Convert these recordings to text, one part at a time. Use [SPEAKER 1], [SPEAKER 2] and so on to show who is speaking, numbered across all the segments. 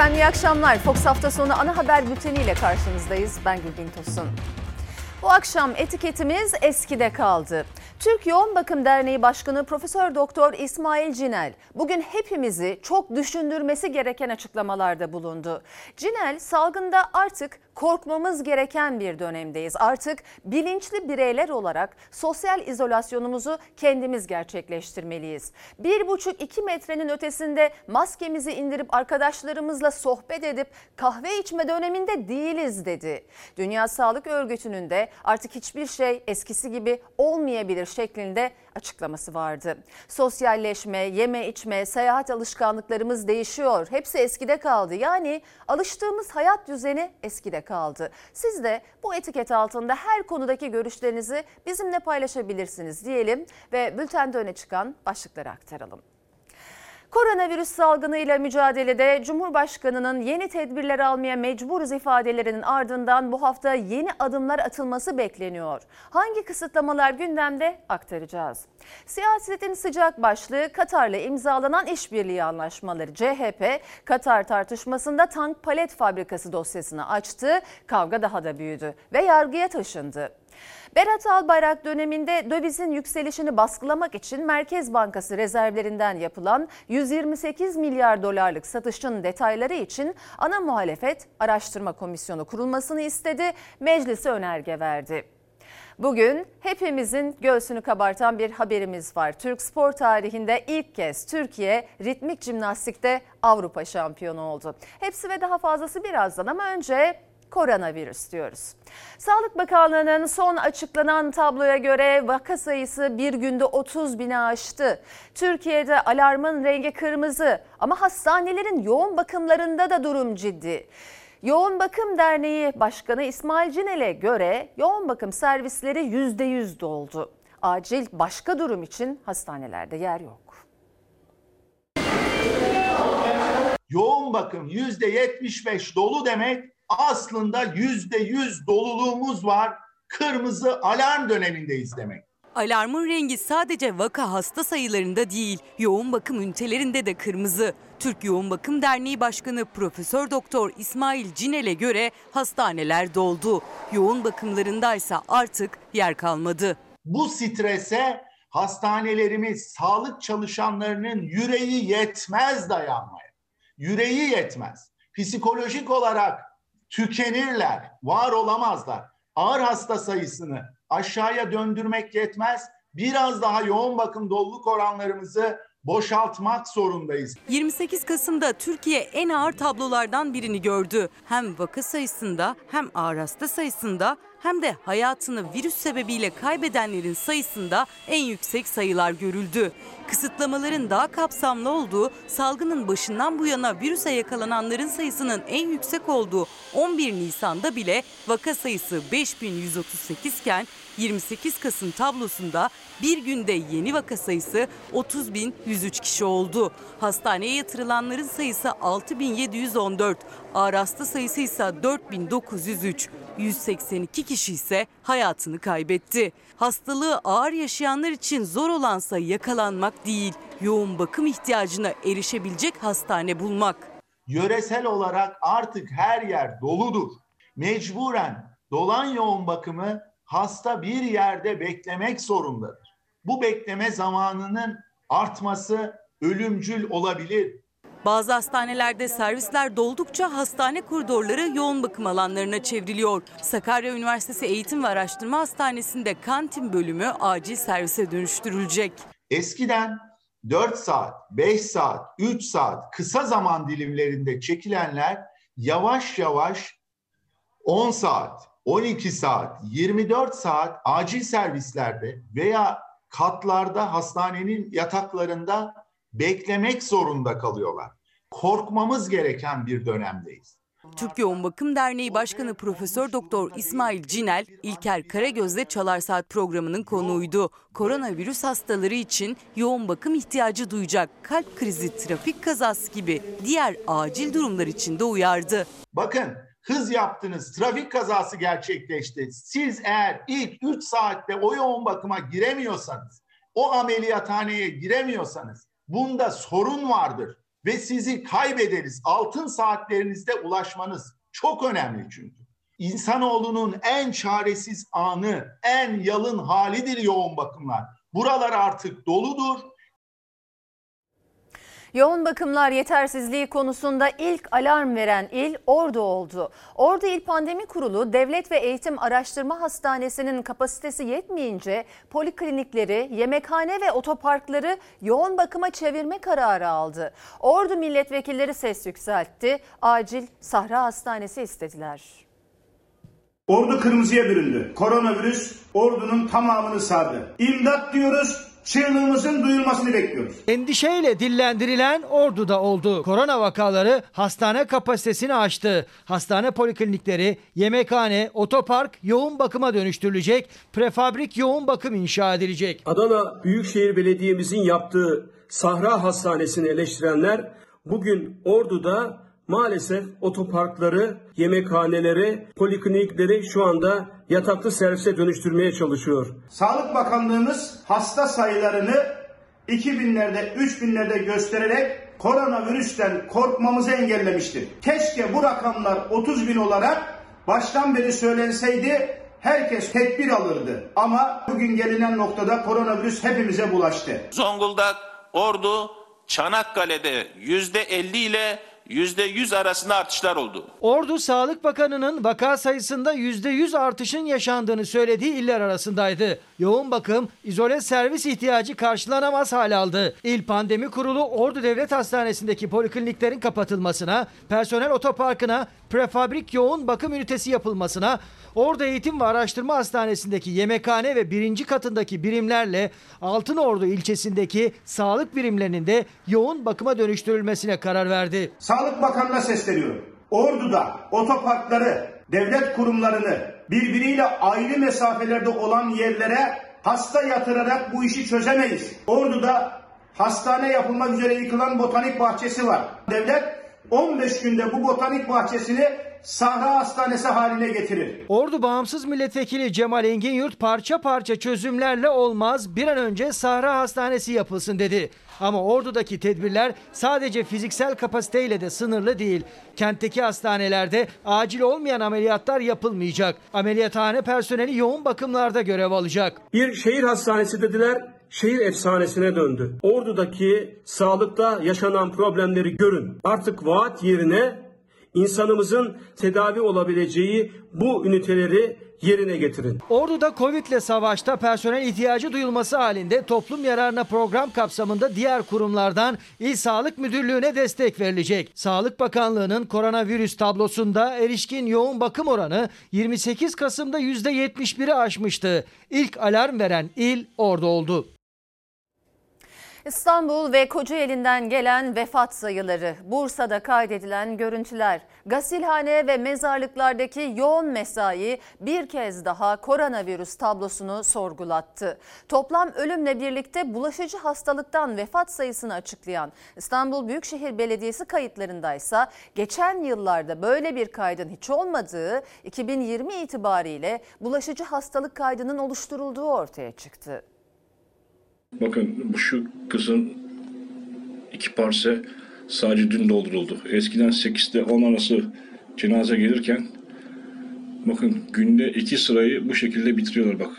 [SPEAKER 1] Efendim iyi akşamlar. Fox hafta sonu ana haber bülteniyle karşınızdayız. Ben Gülbin Tosun. Bu akşam etiketimiz eskide kaldı. Türk Yoğun Bakım Derneği Başkanı Profesör Doktor İsmail Cinel bugün hepimizi çok düşündürmesi gereken açıklamalarda bulundu. Cinel salgında artık korkmamız gereken bir dönemdeyiz. Artık bilinçli bireyler olarak sosyal izolasyonumuzu kendimiz gerçekleştirmeliyiz. Bir buçuk iki metrenin ötesinde maskemizi indirip arkadaşlarımızla sohbet edip kahve içme döneminde değiliz dedi. Dünya Sağlık Örgütü'nün de artık hiçbir şey eskisi gibi olmayabilir şeklinde açıklaması vardı. Sosyalleşme, yeme içme, seyahat alışkanlıklarımız değişiyor. Hepsi eskide kaldı. Yani alıştığımız hayat düzeni eskide kaldı. Siz de bu etiket altında her konudaki görüşlerinizi bizimle paylaşabilirsiniz diyelim ve bültende öne çıkan başlıkları aktaralım. Koronavirüs salgınıyla mücadelede Cumhurbaşkanı'nın yeni tedbirler almaya mecburuz ifadelerinin ardından bu hafta yeni adımlar atılması bekleniyor. Hangi kısıtlamalar gündemde aktaracağız. Siyasetin sıcak başlığı Katar'la imzalanan işbirliği anlaşmaları. CHP Katar tartışmasında tank palet fabrikası dosyasını açtı. Kavga daha da büyüdü ve yargıya taşındı. Berat Albayrak döneminde dövizin yükselişini baskılamak için Merkez Bankası rezervlerinden yapılan 128 milyar dolarlık satışın detayları için ana muhalefet araştırma komisyonu kurulmasını istedi, meclise önerge verdi. Bugün hepimizin göğsünü kabartan bir haberimiz var. Türk spor tarihinde ilk kez Türkiye ritmik jimnastikte Avrupa şampiyonu oldu. Hepsi ve daha fazlası birazdan ama önce koronavirüs diyoruz. Sağlık Bakanlığı'nın son açıklanan tabloya göre vaka sayısı bir günde 30 bini aştı. Türkiye'de alarmın rengi kırmızı ama hastanelerin yoğun bakımlarında da durum ciddi. Yoğun Bakım Derneği Başkanı İsmail Cinel'e göre yoğun bakım servisleri %100 doldu. Acil başka durum için hastanelerde yer yok.
[SPEAKER 2] Yoğun bakım %75 dolu demek aslında yüzde yüz doluluğumuz var. Kırmızı alarm dönemindeyiz demek.
[SPEAKER 3] Alarmın rengi sadece vaka hasta sayılarında değil, yoğun bakım ünitelerinde de kırmızı. Türk Yoğun Bakım Derneği Başkanı Profesör Doktor İsmail Cinel'e göre hastaneler doldu. Yoğun bakımlarındaysa artık yer kalmadı.
[SPEAKER 2] Bu strese hastanelerimiz, sağlık çalışanlarının yüreği yetmez dayanmaya. Yüreği yetmez. Psikolojik olarak tükenirler, var olamazlar. Ağır hasta sayısını aşağıya döndürmek yetmez. Biraz daha yoğun bakım doluluk oranlarımızı boşaltmak zorundayız.
[SPEAKER 3] 28 Kasım'da Türkiye en ağır tablolardan birini gördü. Hem vaka sayısında hem ağır hasta sayısında hem de hayatını virüs sebebiyle kaybedenlerin sayısında en yüksek sayılar görüldü. Kısıtlamaların daha kapsamlı olduğu, salgının başından bu yana virüse yakalananların sayısının en yüksek olduğu 11 Nisan'da bile vaka sayısı 5138 iken 28 Kasım tablosunda bir günde yeni vaka sayısı 30.103 kişi oldu. Hastaneye yatırılanların sayısı 6714, ağır hasta sayısı ise 4903. 182 kişi ise hayatını kaybetti. Hastalığı ağır yaşayanlar için zor olansa yakalanmak değil, yoğun bakım ihtiyacına erişebilecek hastane bulmak.
[SPEAKER 2] Yöresel olarak artık her yer doludur. Mecburen dolan yoğun bakımı hasta bir yerde beklemek zorundadır. Bu bekleme zamanının artması ölümcül olabilir.
[SPEAKER 3] Bazı hastanelerde servisler doldukça hastane koridorları yoğun bakım alanlarına çevriliyor. Sakarya Üniversitesi Eğitim ve Araştırma Hastanesi'nde kantin bölümü acil servise dönüştürülecek.
[SPEAKER 2] Eskiden 4 saat, 5 saat, 3 saat kısa zaman dilimlerinde çekilenler yavaş yavaş 10 saat, 12 saat, 24 saat acil servislerde veya katlarda hastanenin yataklarında beklemek zorunda kalıyorlar. Korkmamız gereken bir dönemdeyiz.
[SPEAKER 3] Türk Yoğun Bakım Derneği Başkanı Profesör Doktor İsmail Cinel, İlker Karagöz'le Çalar Saat programının konuğuydu. Koronavirüs hastaları için yoğun bakım ihtiyacı duyacak kalp krizi, trafik kazası gibi diğer acil durumlar için de uyardı.
[SPEAKER 2] Bakın hız yaptınız, trafik kazası gerçekleşti. Siz eğer ilk 3 saatte o yoğun bakıma giremiyorsanız, o ameliyathaneye giremiyorsanız bunda sorun vardır. ve sizi kaybederiz. Altın saatlerinizde ulaşmanız çok önemli çünkü. İnsanoğlunun en çaresiz anı, en yalın halidir yoğun bakımlar. Buralar artık doludur.
[SPEAKER 1] Yoğun bakımlar yetersizliği konusunda ilk alarm veren il Ordu oldu. Ordu İl Pandemi Kurulu Devlet ve Eğitim Araştırma Hastanesi'nin kapasitesi yetmeyince poliklinikleri, yemekhane ve otoparkları yoğun bakıma çevirme kararı aldı. Ordu milletvekilleri ses yükseltti. Acil Sahra Hastanesi istediler.
[SPEAKER 4] Ordu kırmızıya büründü. Koronavirüs ordunun tamamını sardı. İmdat diyoruz, çığlığımızın duyulmasını bekliyoruz.
[SPEAKER 5] Endişeyle dillendirilen Ordu'da oldu. Korona vakaları hastane kapasitesini aştı. Hastane poliklinikleri, yemekhane, otopark yoğun bakıma dönüştürülecek. Prefabrik yoğun bakım inşa edilecek.
[SPEAKER 6] Adana Büyükşehir Belediye'mizin yaptığı Sahra Hastanesi'ni eleştirenler bugün Ordu'da maalesef otoparkları, yemekhaneleri, poliklinikleri şu anda yataklı servise dönüştürmeye çalışıyor.
[SPEAKER 4] Sağlık Bakanlığımız hasta sayılarını 2000'lerde, 3000'lerde göstererek koronavirüsten korkmamızı engellemiştir. Keşke bu rakamlar 30 bin olarak baştan beri söylenseydi herkes tedbir alırdı. Ama bugün gelinen noktada koronavirüs hepimize bulaştı.
[SPEAKER 7] Zonguldak, Ordu, Çanakkale'de %50 ile %100 arasında artışlar oldu.
[SPEAKER 5] Ordu Sağlık Bakanı'nın vaka sayısında %100 artışın yaşandığını söylediği iller arasındaydı. Yoğun bakım, izole servis ihtiyacı karşılanamaz hale aldı. İl Pandemi Kurulu Ordu Devlet Hastanesi'ndeki polikliniklerin kapatılmasına, personel otoparkına, prefabrik yoğun bakım ünitesi yapılmasına, Ordu Eğitim ve Araştırma Hastanesi'ndeki yemekhane ve birinci katındaki birimlerle Altınordu ilçesindeki sağlık birimlerinin de yoğun bakıma dönüştürülmesine karar verdi.
[SPEAKER 4] Sağlık Bakanı'na sesleniyorum. Ordu'da otoparkları, devlet kurumlarını birbiriyle ayrı mesafelerde olan yerlere hasta yatırarak bu işi çözemeyiz. Ordu'da hastane yapılmak üzere yıkılan botanik bahçesi var. Devlet 15 günde bu botanik bahçesini Sahra Hastanesi haline getirir.
[SPEAKER 5] Ordu Bağımsız Milletvekili Cemal Enginyurt parça parça çözümlerle olmaz bir an önce Sahra Hastanesi yapılsın dedi. Ama Ordu'daki tedbirler sadece fiziksel kapasiteyle de sınırlı değil. Kentteki hastanelerde acil olmayan ameliyatlar yapılmayacak. Ameliyathane personeli yoğun bakımlarda görev alacak.
[SPEAKER 6] Bir şehir hastanesi dediler, şehir efsanesine döndü. Ordu'daki sağlıkta yaşanan problemleri görün. Artık vaat yerine insanımızın tedavi olabileceği bu üniteleri yerine getirin.
[SPEAKER 5] Ordu'da Covid ile savaşta personel ihtiyacı duyulması halinde toplum yararına program kapsamında diğer kurumlardan İl Sağlık Müdürlüğü'ne destek verilecek. Sağlık Bakanlığı'nın koronavirüs tablosunda erişkin yoğun bakım oranı 28 Kasım'da %71'i aşmıştı. İlk alarm veren il Ordu oldu.
[SPEAKER 1] İstanbul ve Kocaeli'nden gelen vefat sayıları, Bursa'da kaydedilen görüntüler, gasilhane ve mezarlıklardaki yoğun mesai bir kez daha koronavirüs tablosunu sorgulattı. Toplam ölümle birlikte bulaşıcı hastalıktan vefat sayısını açıklayan İstanbul Büyükşehir Belediyesi kayıtlarındaysa geçen yıllarda böyle bir kaydın hiç olmadığı 2020 itibariyle bulaşıcı hastalık kaydının oluşturulduğu ortaya çıktı.
[SPEAKER 8] Bakın bu şu kızın iki parse sadece dün dolduruldu. Eskiden 8'de 10 arası cenaze gelirken bakın günde iki sırayı bu şekilde bitiriyorlar bak.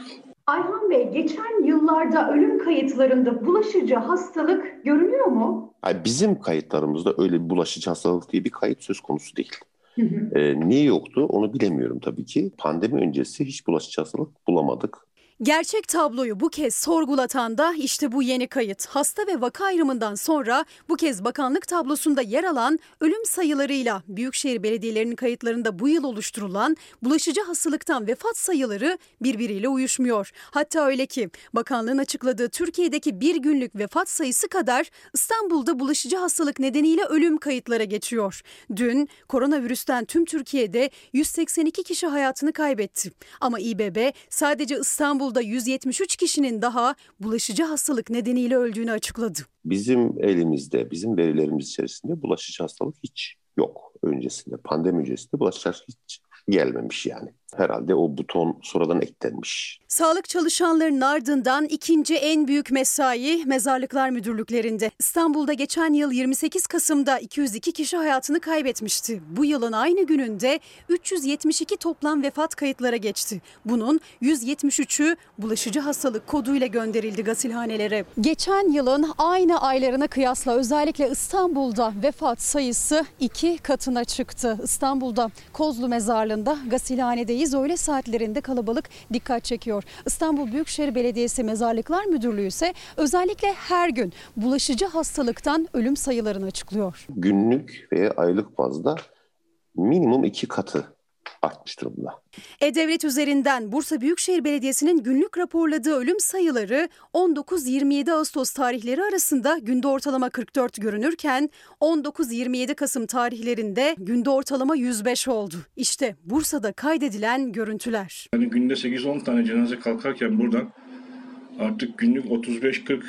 [SPEAKER 9] Ayhan Bey, geçen yıllarda ölüm kayıtlarında bulaşıcı hastalık görünüyor mu?
[SPEAKER 10] Yani bizim kayıtlarımızda öyle bir bulaşıcı hastalık diye bir kayıt söz konusu değil. Ee, niye yoktu onu bilemiyorum tabii ki. Pandemi öncesi hiç bulaşıcı hastalık bulamadık.
[SPEAKER 11] Gerçek tabloyu bu kez sorgulatan da işte bu yeni kayıt. Hasta ve vaka ayrımından sonra bu kez bakanlık tablosunda yer alan ölüm sayılarıyla Büyükşehir Belediyelerinin kayıtlarında bu yıl oluşturulan bulaşıcı hastalıktan vefat sayıları birbiriyle uyuşmuyor. Hatta öyle ki bakanlığın açıkladığı Türkiye'deki bir günlük vefat sayısı kadar İstanbul'da bulaşıcı hastalık nedeniyle ölüm kayıtlara geçiyor. Dün koronavirüsten tüm Türkiye'de 182 kişi hayatını kaybetti. Ama İBB sadece İstanbul İstanbul'da 173 kişinin daha bulaşıcı hastalık nedeniyle öldüğünü açıkladı.
[SPEAKER 10] Bizim elimizde, bizim verilerimiz içerisinde bulaşıcı hastalık hiç yok öncesinde. Pandemi öncesinde bulaşıcı hastalık hiç gelmemiş yani.
[SPEAKER 12] Herhalde o buton sonradan eklenmiş.
[SPEAKER 11] Sağlık çalışanlarının ardından ikinci en büyük mesai mezarlıklar müdürlüklerinde. İstanbul'da geçen yıl 28 Kasım'da 202 kişi hayatını kaybetmişti. Bu yılın aynı gününde 372 toplam vefat kayıtlara geçti. Bunun 173'ü bulaşıcı hastalık koduyla gönderildi gasilhanelere. Geçen yılın aynı aylarına kıyasla özellikle İstanbul'da vefat sayısı iki katına çıktı. İstanbul'da Kozlu Mezarlığı'nda gasilhanedeyiz. Öğle saatlerinde kalabalık dikkat çekiyor. İstanbul Büyükşehir Belediyesi Mezarlıklar Müdürlüğü ise özellikle her gün bulaşıcı hastalıktan ölüm sayılarını açıklıyor.
[SPEAKER 12] Günlük ve aylık bazda minimum iki katı artmış durumda.
[SPEAKER 11] E-Devlet üzerinden Bursa Büyükşehir Belediyesi'nin günlük raporladığı ölüm sayıları 19-27 Ağustos tarihleri arasında günde ortalama 44 görünürken 19-27 Kasım tarihlerinde günde ortalama 105 oldu. İşte Bursa'da kaydedilen görüntüler.
[SPEAKER 8] Yani günde 8-10 tane cenaze kalkarken buradan artık günlük 35-40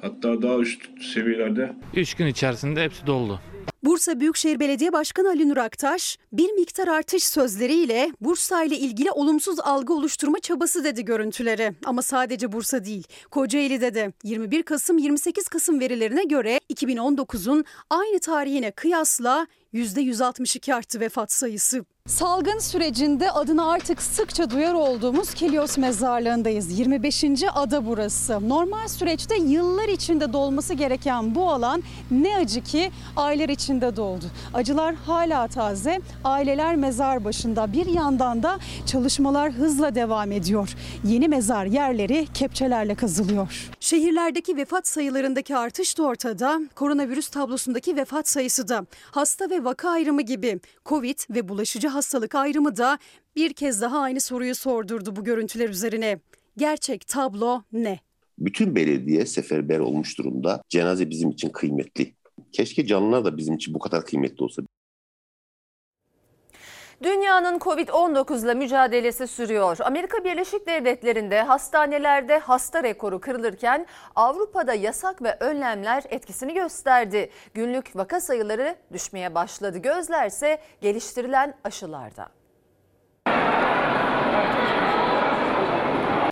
[SPEAKER 8] hatta daha üst seviyelerde
[SPEAKER 13] 3 gün içerisinde hepsi doldu.
[SPEAKER 11] Bursa Büyükşehir Belediye Başkanı Ali Nur Aktaş bir miktar artış sözleriyle Bursa ile ilgili olumsuz algı oluşturma çabası dedi görüntüleri. Ama sadece Bursa değil Kocaeli'de de 21 Kasım 28 Kasım verilerine göre 2019'un aynı tarihine kıyasla %162 arttı vefat sayısı. Salgın sürecinde adını artık sıkça duyar olduğumuz Kilios Mezarlığı'ndayız. 25. ada burası. Normal süreçte yıllar içinde dolması gereken bu alan ne acı ki aylar içinde doldu. Acılar hala taze. Aileler mezar başında. Bir yandan da çalışmalar hızla devam ediyor. Yeni mezar yerleri kepçelerle kazılıyor. Şehirlerdeki vefat sayılarındaki artış da ortada. Koronavirüs tablosundaki vefat sayısı da. Hasta ve vaka ayrımı gibi Covid ve bulaşıcı hastalık ayrımı da bir kez daha aynı soruyu sordurdu bu görüntüler üzerine. Gerçek tablo ne?
[SPEAKER 12] Bütün belediye seferber olmuş durumda. Cenaze bizim için kıymetli. Keşke canlılar da bizim için bu kadar kıymetli olsa.
[SPEAKER 1] Dünyanın Covid-19 ile mücadelesi sürüyor. Amerika Birleşik Devletleri'nde hastanelerde hasta rekoru kırılırken Avrupa'da yasak ve önlemler etkisini gösterdi. Günlük vaka sayıları düşmeye başladı. Gözlerse geliştirilen aşılarda.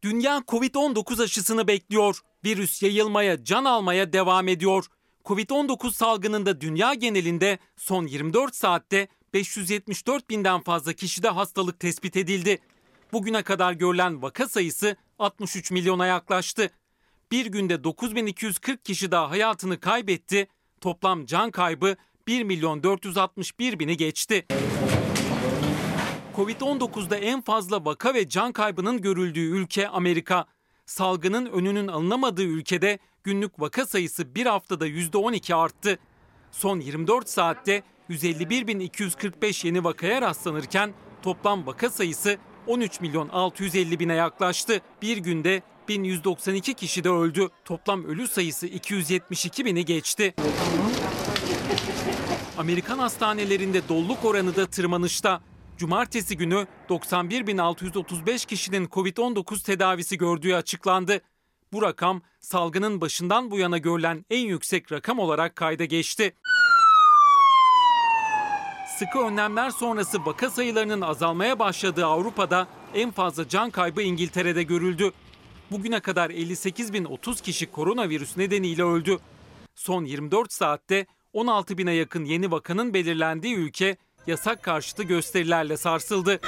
[SPEAKER 14] Dünya Covid-19 aşısını bekliyor. Virüs yayılmaya, can almaya devam ediyor. Covid-19 salgınında dünya genelinde son 24 saatte 574 binden fazla kişide hastalık tespit edildi. Bugüne kadar görülen vaka sayısı 63 milyona yaklaştı. Bir günde 9240 kişi daha hayatını kaybetti. Toplam can kaybı 1 milyon 461 bini geçti. Covid-19'da en fazla vaka ve can kaybının görüldüğü ülke Amerika. Salgının önünün alınamadığı ülkede günlük vaka sayısı bir haftada %12 arttı. Son 24 saatte 151.245 yeni vakaya rastlanırken toplam vaka sayısı 13 milyon 650 bine yaklaştı. Bir günde 1192 kişi de öldü. Toplam ölü sayısı 272 bini geçti. Amerikan hastanelerinde doluluk oranı da tırmanışta. Cumartesi günü 91.635 kişinin Covid-19 tedavisi gördüğü açıklandı. Bu rakam salgının başından bu yana görülen en yüksek rakam olarak kayda geçti. Sıkı önlemler sonrası vaka sayılarının azalmaya başladığı Avrupa'da en fazla can kaybı İngiltere'de görüldü. Bugüne kadar 58.030 kişi koronavirüs nedeniyle öldü. Son 24 saatte 16 bine yakın yeni vakanın belirlendiği ülke yasak karşıtı gösterilerle sarsıldı.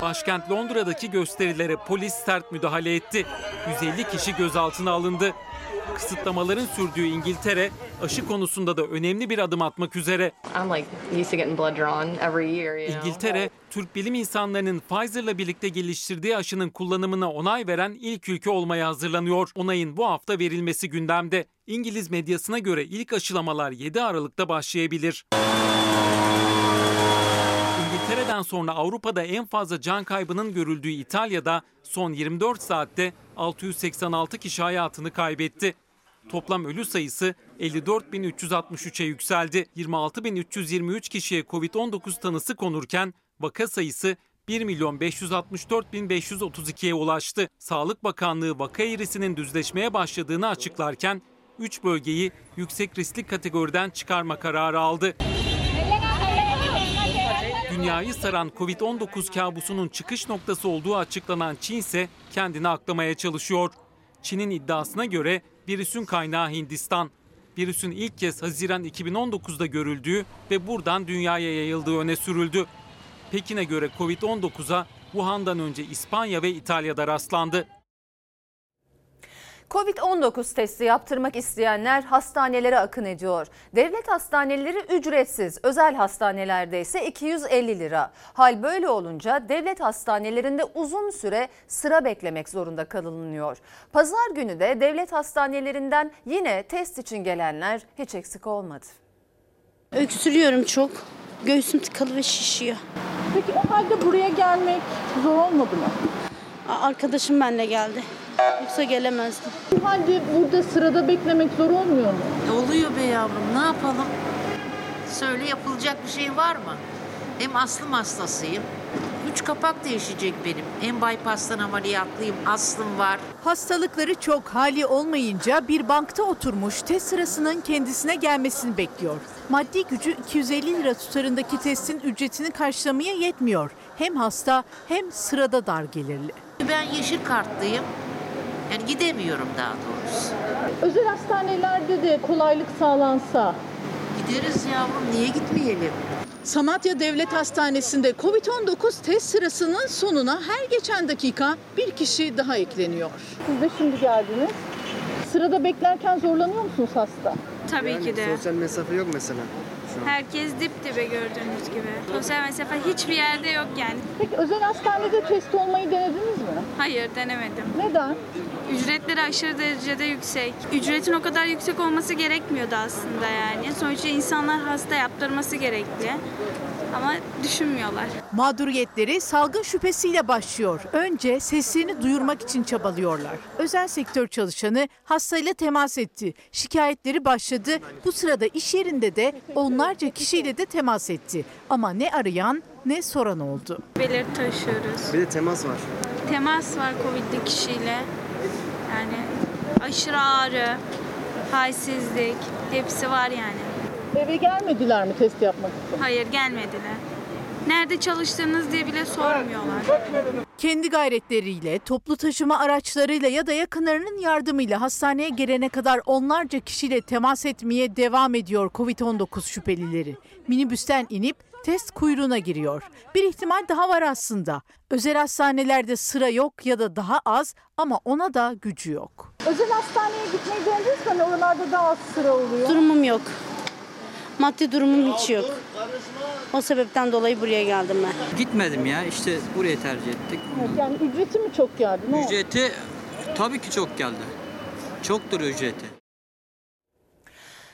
[SPEAKER 14] Başkent Londra'daki gösterilere polis sert müdahale etti. 150 kişi gözaltına alındı. Kısıtlamaların sürdüğü İngiltere aşı konusunda da önemli bir adım atmak üzere. İngiltere, Türk bilim insanlarının Pfizer'la birlikte geliştirdiği aşının kullanımına onay veren ilk ülke olmaya hazırlanıyor. Onayın bu hafta verilmesi gündemde. İngiliz medyasına göre ilk aşılamalar 7 Aralık'ta başlayabilir. İngiltere'den sonra Avrupa'da en fazla can kaybının görüldüğü İtalya'da son 24 saatte 686 kişi hayatını kaybetti. Toplam ölü sayısı 54.363'e yükseldi. 26.323 kişiye Covid-19 tanısı konurken vaka sayısı 1 milyon 564.532'ye ulaştı. Sağlık Bakanlığı vaka eğrisinin düzleşmeye başladığını açıklarken 3 bölgeyi yüksek riskli kategoriden çıkarma kararı aldı. Dünyayı saran Covid-19 kabusunun çıkış noktası olduğu açıklanan Çin ise kendini aklamaya çalışıyor. Çin'in iddiasına göre virüsün kaynağı Hindistan. Virüsün ilk kez Haziran 2019'da görüldüğü ve buradan dünyaya yayıldığı öne sürüldü. Pekin'e göre Covid-19'a Wuhan'dan önce İspanya ve İtalya'da rastlandı.
[SPEAKER 1] Covid-19 testi yaptırmak isteyenler hastanelere akın ediyor. Devlet hastaneleri ücretsiz, özel hastanelerde ise 250 lira. Hal böyle olunca devlet hastanelerinde uzun süre sıra beklemek zorunda kalınıyor. Pazar günü de devlet hastanelerinden yine test için gelenler hiç eksik olmadı.
[SPEAKER 15] Öksürüyorum çok. Göğsüm tıkalı ve şişiyor.
[SPEAKER 16] Peki o halde buraya gelmek zor olmadı mı?
[SPEAKER 15] Arkadaşım benimle geldi. Yoksa gelemezdim.
[SPEAKER 16] Halde burada sırada beklemek zor olmuyor mu?
[SPEAKER 7] Oluyor be yavrum ne yapalım? Söyle yapılacak bir şey var mı? Hem aslım hastasıyım. Üç kapak değişecek benim. Hem bypass'tan ameliyatlıyım, aslım var.
[SPEAKER 17] Hastalıkları çok hali olmayınca bir bankta oturmuş test sırasının kendisine gelmesini bekliyor. Maddi gücü 250 lira tutarındaki testin ücretini karşılamaya yetmiyor. Hem hasta hem sırada dar gelirli.
[SPEAKER 7] Ben yeşil kartlıyım. Yani gidemiyorum daha doğrusu.
[SPEAKER 16] Özel hastanelerde de kolaylık sağlansa.
[SPEAKER 7] Gideriz yavrum niye gitmeyelim?
[SPEAKER 17] Samatya Devlet Hastanesi'nde Covid-19 test sırasının sonuna her geçen dakika bir kişi daha ekleniyor.
[SPEAKER 16] Siz de şimdi geldiniz. Sırada beklerken zorlanıyor musunuz hasta?
[SPEAKER 18] Tabii ki de.
[SPEAKER 19] Sosyal mesafe yok mesela.
[SPEAKER 18] Herkes dip dibe gördüğünüz gibi. Sosyal mesafe hiçbir yerde yok yani.
[SPEAKER 16] Peki özel hastanede test olmayı denediniz mi?
[SPEAKER 18] Hayır denemedim.
[SPEAKER 16] Neden?
[SPEAKER 18] Ücretleri aşırı derecede yüksek. Ücretin o kadar yüksek olması gerekmiyordu aslında yani. Sonuçta insanlar hasta yaptırması gerekli. Ama düşünmüyorlar.
[SPEAKER 17] Mağduriyetleri salgın şüphesiyle başlıyor. Önce seslerini duyurmak için çabalıyorlar. Özel sektör çalışanı hastayla temas etti. Şikayetleri başladı. Bu sırada iş yerinde de onlarca kişiyle de temas etti. Ama ne arayan ne soran oldu.
[SPEAKER 18] Belirti taşıyoruz.
[SPEAKER 19] Bir de temas var.
[SPEAKER 18] Temas var Covid'li kişiyle. Yani aşırı ağrı, halsizlik hepsi var yani.
[SPEAKER 16] Eve gelmediler mi test yapmak için?
[SPEAKER 18] Hayır gelmediler. Nerede çalıştığınız diye bile sormuyorlar.
[SPEAKER 17] Kendi gayretleriyle, toplu taşıma araçlarıyla ya da yakınlarının yardımıyla hastaneye gelene kadar onlarca kişiyle temas etmeye devam ediyor Covid-19 şüphelileri. Minibüsten inip test kuyruğuna giriyor. Bir ihtimal daha var aslında. Özel hastanelerde sıra yok ya da daha az ama ona da gücü yok.
[SPEAKER 16] Özel hastaneye gitmeyi denediniz mi? Oralarda daha az sıra oluyor.
[SPEAKER 15] Durumum yok. Maddi durumum hiç yok. O sebepten dolayı buraya geldim ben.
[SPEAKER 20] Gitmedim ya işte burayı tercih ettik.
[SPEAKER 16] Evet, yani ücreti mi çok geldi? Ne?
[SPEAKER 20] Ücreti tabii ki çok geldi. Çoktur ücreti.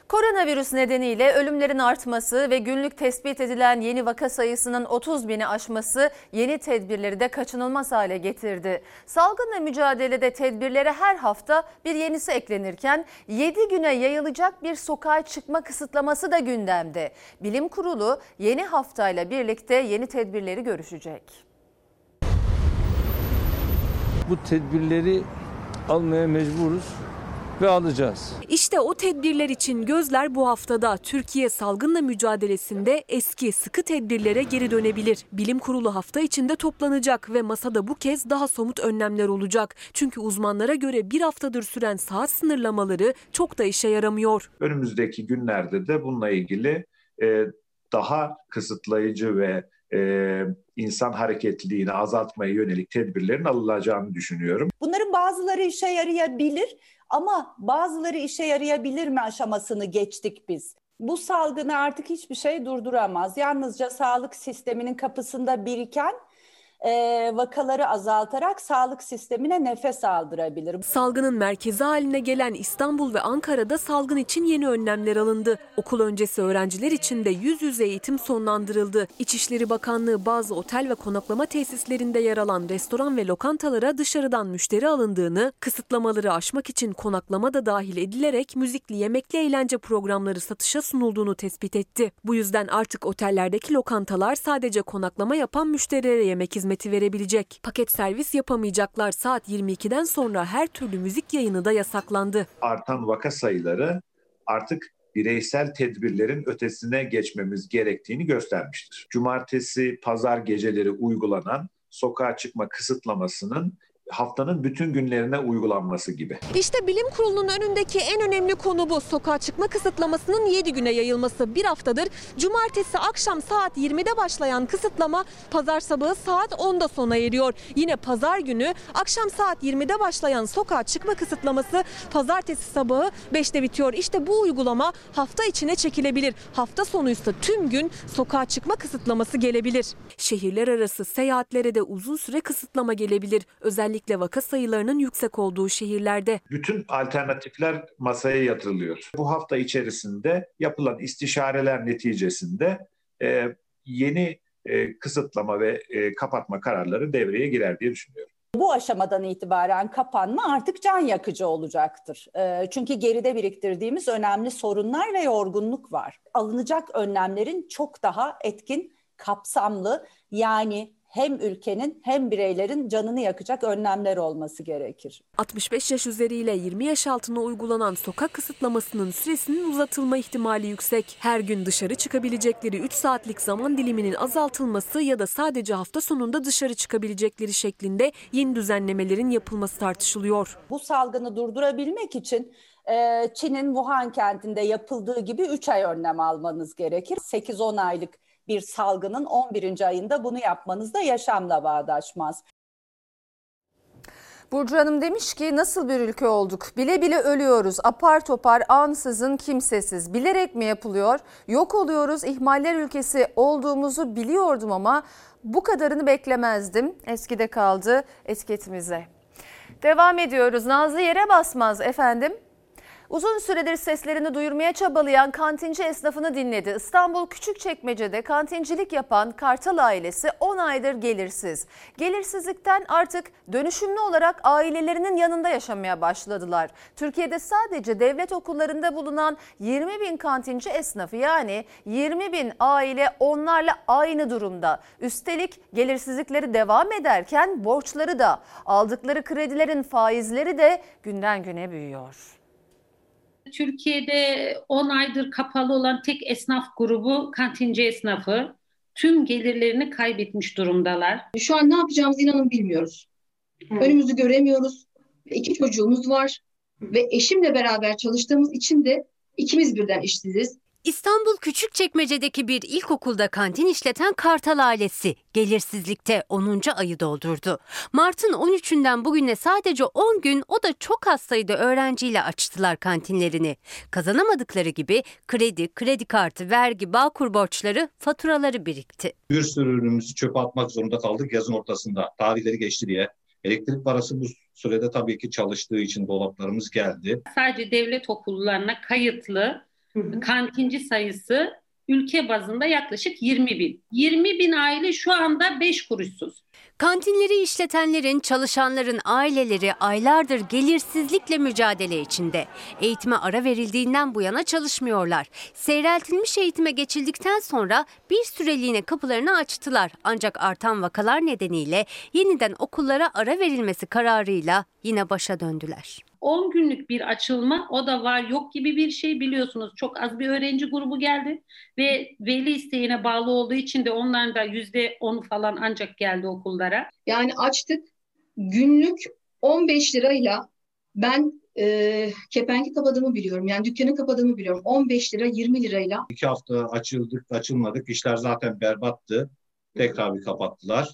[SPEAKER 1] Koronavirüs nedeniyle ölümlerin artması ve günlük tespit edilen yeni vaka sayısının 30 bini aşması yeni tedbirleri de kaçınılmaz hale getirdi. Salgınla mücadelede tedbirlere her hafta bir yenisi eklenirken 7 güne yayılacak bir sokağa çıkma kısıtlaması da gündemde. Bilim Kurulu yeni haftayla birlikte yeni tedbirleri görüşecek.
[SPEAKER 21] Bu tedbirleri almaya mecburuz ve alacağız.
[SPEAKER 22] İşte o tedbirler için gözler bu haftada. Türkiye salgınla mücadelesinde eski sıkı tedbirlere geri dönebilir. Bilim Kurulu hafta içinde toplanacak ve masada bu kez daha somut önlemler olacak. Çünkü uzmanlara göre bir haftadır süren saat sınırlamaları çok da işe yaramıyor.
[SPEAKER 2] Önümüzdeki günlerde de bununla ilgili e, daha kısıtlayıcı ve e, insan hareketliliğini azaltmaya yönelik tedbirlerin alınacağını düşünüyorum.
[SPEAKER 10] Bunların bazıları işe yarayabilir ama bazıları işe yarayabilir mi aşamasını geçtik biz. Bu salgını artık hiçbir şey durduramaz. Yalnızca sağlık sisteminin kapısında biriken e, vakaları azaltarak sağlık sistemine nefes aldırabilir.
[SPEAKER 22] Salgının merkezi haline gelen İstanbul ve Ankara'da salgın için yeni önlemler alındı. Okul öncesi öğrenciler için de yüz yüze eğitim sonlandırıldı. İçişleri Bakanlığı bazı otel ve konaklama tesislerinde yer alan restoran ve lokantalara dışarıdan müşteri alındığını, kısıtlamaları aşmak için konaklama da dahil edilerek müzikli yemekli eğlence programları satışa sunulduğunu tespit etti. Bu yüzden artık otellerdeki lokantalar sadece konaklama yapan müşterilere yemek hizmeti hizmeti verebilecek. Paket servis yapamayacaklar saat 22'den sonra her türlü müzik yayını da yasaklandı.
[SPEAKER 2] Artan vaka sayıları artık bireysel tedbirlerin ötesine geçmemiz gerektiğini göstermiştir. Cumartesi, pazar geceleri uygulanan sokağa çıkma kısıtlamasının haftanın bütün günlerine uygulanması gibi.
[SPEAKER 22] İşte bilim kurulunun önündeki en önemli konu bu. Sokağa çıkma kısıtlamasının 7 güne yayılması. Bir haftadır cumartesi akşam saat 20'de başlayan kısıtlama pazar sabahı saat 10'da sona eriyor. Yine pazar günü akşam saat 20'de başlayan sokağa çıkma kısıtlaması pazartesi sabahı 5'te bitiyor. İşte bu uygulama hafta içine çekilebilir. Hafta sonuysa tüm gün sokağa çıkma kısıtlaması gelebilir. Şehirler arası seyahatlere de uzun süre kısıtlama gelebilir. Özellikle özellikle vaka sayılarının yüksek olduğu şehirlerde.
[SPEAKER 2] Bütün alternatifler masaya yatırılıyor. Bu hafta içerisinde yapılan istişareler neticesinde e, yeni e, kısıtlama ve e, kapatma kararları devreye girer diye düşünüyorum.
[SPEAKER 10] Bu aşamadan itibaren kapanma artık can yakıcı olacaktır. Çünkü geride biriktirdiğimiz önemli sorunlar ve yorgunluk var. Alınacak önlemlerin çok daha etkin, kapsamlı yani hem ülkenin hem bireylerin canını yakacak önlemler olması gerekir.
[SPEAKER 22] 65 yaş üzeriyle 20 yaş altına uygulanan sokak kısıtlamasının süresinin uzatılma ihtimali yüksek. Her gün dışarı çıkabilecekleri 3 saatlik zaman diliminin azaltılması ya da sadece hafta sonunda dışarı çıkabilecekleri şeklinde yeni düzenlemelerin yapılması tartışılıyor.
[SPEAKER 10] Bu salgını durdurabilmek için Çin'in Wuhan kentinde yapıldığı gibi 3 ay önlem almanız gerekir. 8-10 aylık bir salgının 11. ayında bunu yapmanız da yaşamla bağdaşmaz.
[SPEAKER 1] Burcu Hanım demiş ki nasıl bir ülke olduk? Bile bile ölüyoruz. Apar topar ansızın kimsesiz. Bilerek mi yapılıyor? Yok oluyoruz. İhmaller ülkesi olduğumuzu biliyordum ama bu kadarını beklemezdim. Eskide kaldı etiketimize. Devam ediyoruz. Nazlı yere basmaz efendim. Uzun süredir seslerini duyurmaya çabalayan kantinci esnafını dinledi. İstanbul Küçükçekmece'de kantincilik yapan Kartal ailesi 10 aydır gelirsiz. Gelirsizlikten artık dönüşümlü olarak ailelerinin yanında yaşamaya başladılar. Türkiye'de sadece devlet okullarında bulunan 20 bin kantinci esnafı yani 20 bin aile onlarla aynı durumda. Üstelik gelirsizlikleri devam ederken borçları da aldıkları kredilerin faizleri de günden güne büyüyor.
[SPEAKER 23] Türkiye'de 10 aydır kapalı olan tek esnaf grubu kantinci esnafı. Tüm gelirlerini kaybetmiş durumdalar.
[SPEAKER 24] Şu an ne yapacağımızı inanın bilmiyoruz. Hı. Önümüzü göremiyoruz. İki çocuğumuz var ve eşimle beraber çalıştığımız için de ikimiz birden işsiziz.
[SPEAKER 19] İstanbul Küçükçekmece'deki bir ilkokulda kantin işleten Kartal ailesi gelirsizlikte 10. ayı doldurdu. Mart'ın 13'ünden bugüne sadece 10 gün o da çok az sayıda öğrenciyle açtılar kantinlerini. Kazanamadıkları gibi kredi, kredi kartı, vergi, bağkur borçları, faturaları birikti.
[SPEAKER 25] Bir sürü ürünümüzü çöpe atmak zorunda kaldık yazın ortasında. Tarihleri geçti diye. Elektrik parası bu sürede tabii ki çalıştığı için dolaplarımız geldi.
[SPEAKER 23] Sadece devlet okullarına kayıtlı kantinci sayısı ülke bazında yaklaşık 20 bin. 20 bin aile şu anda 5 kuruşsuz.
[SPEAKER 19] Kantinleri işletenlerin, çalışanların aileleri aylardır gelirsizlikle mücadele içinde. Eğitime ara verildiğinden bu yana çalışmıyorlar. Seyreltilmiş eğitime geçildikten sonra bir süreliğine kapılarını açtılar. Ancak artan vakalar nedeniyle yeniden okullara ara verilmesi kararıyla yine başa döndüler.
[SPEAKER 23] 10 günlük bir açılma o da var yok gibi bir şey biliyorsunuz. Çok az bir öğrenci grubu geldi ve veli isteğine bağlı olduğu için de onların da %10 falan ancak geldi okullara.
[SPEAKER 24] Yani açtık günlük 15 lirayla ben e, kepengi kapadığımı biliyorum. Yani dükkanı kapadığımı biliyorum. 15 lira 20 lirayla.
[SPEAKER 25] İki hafta açıldık açılmadık işler zaten berbattı. Tekrar bir kapattılar.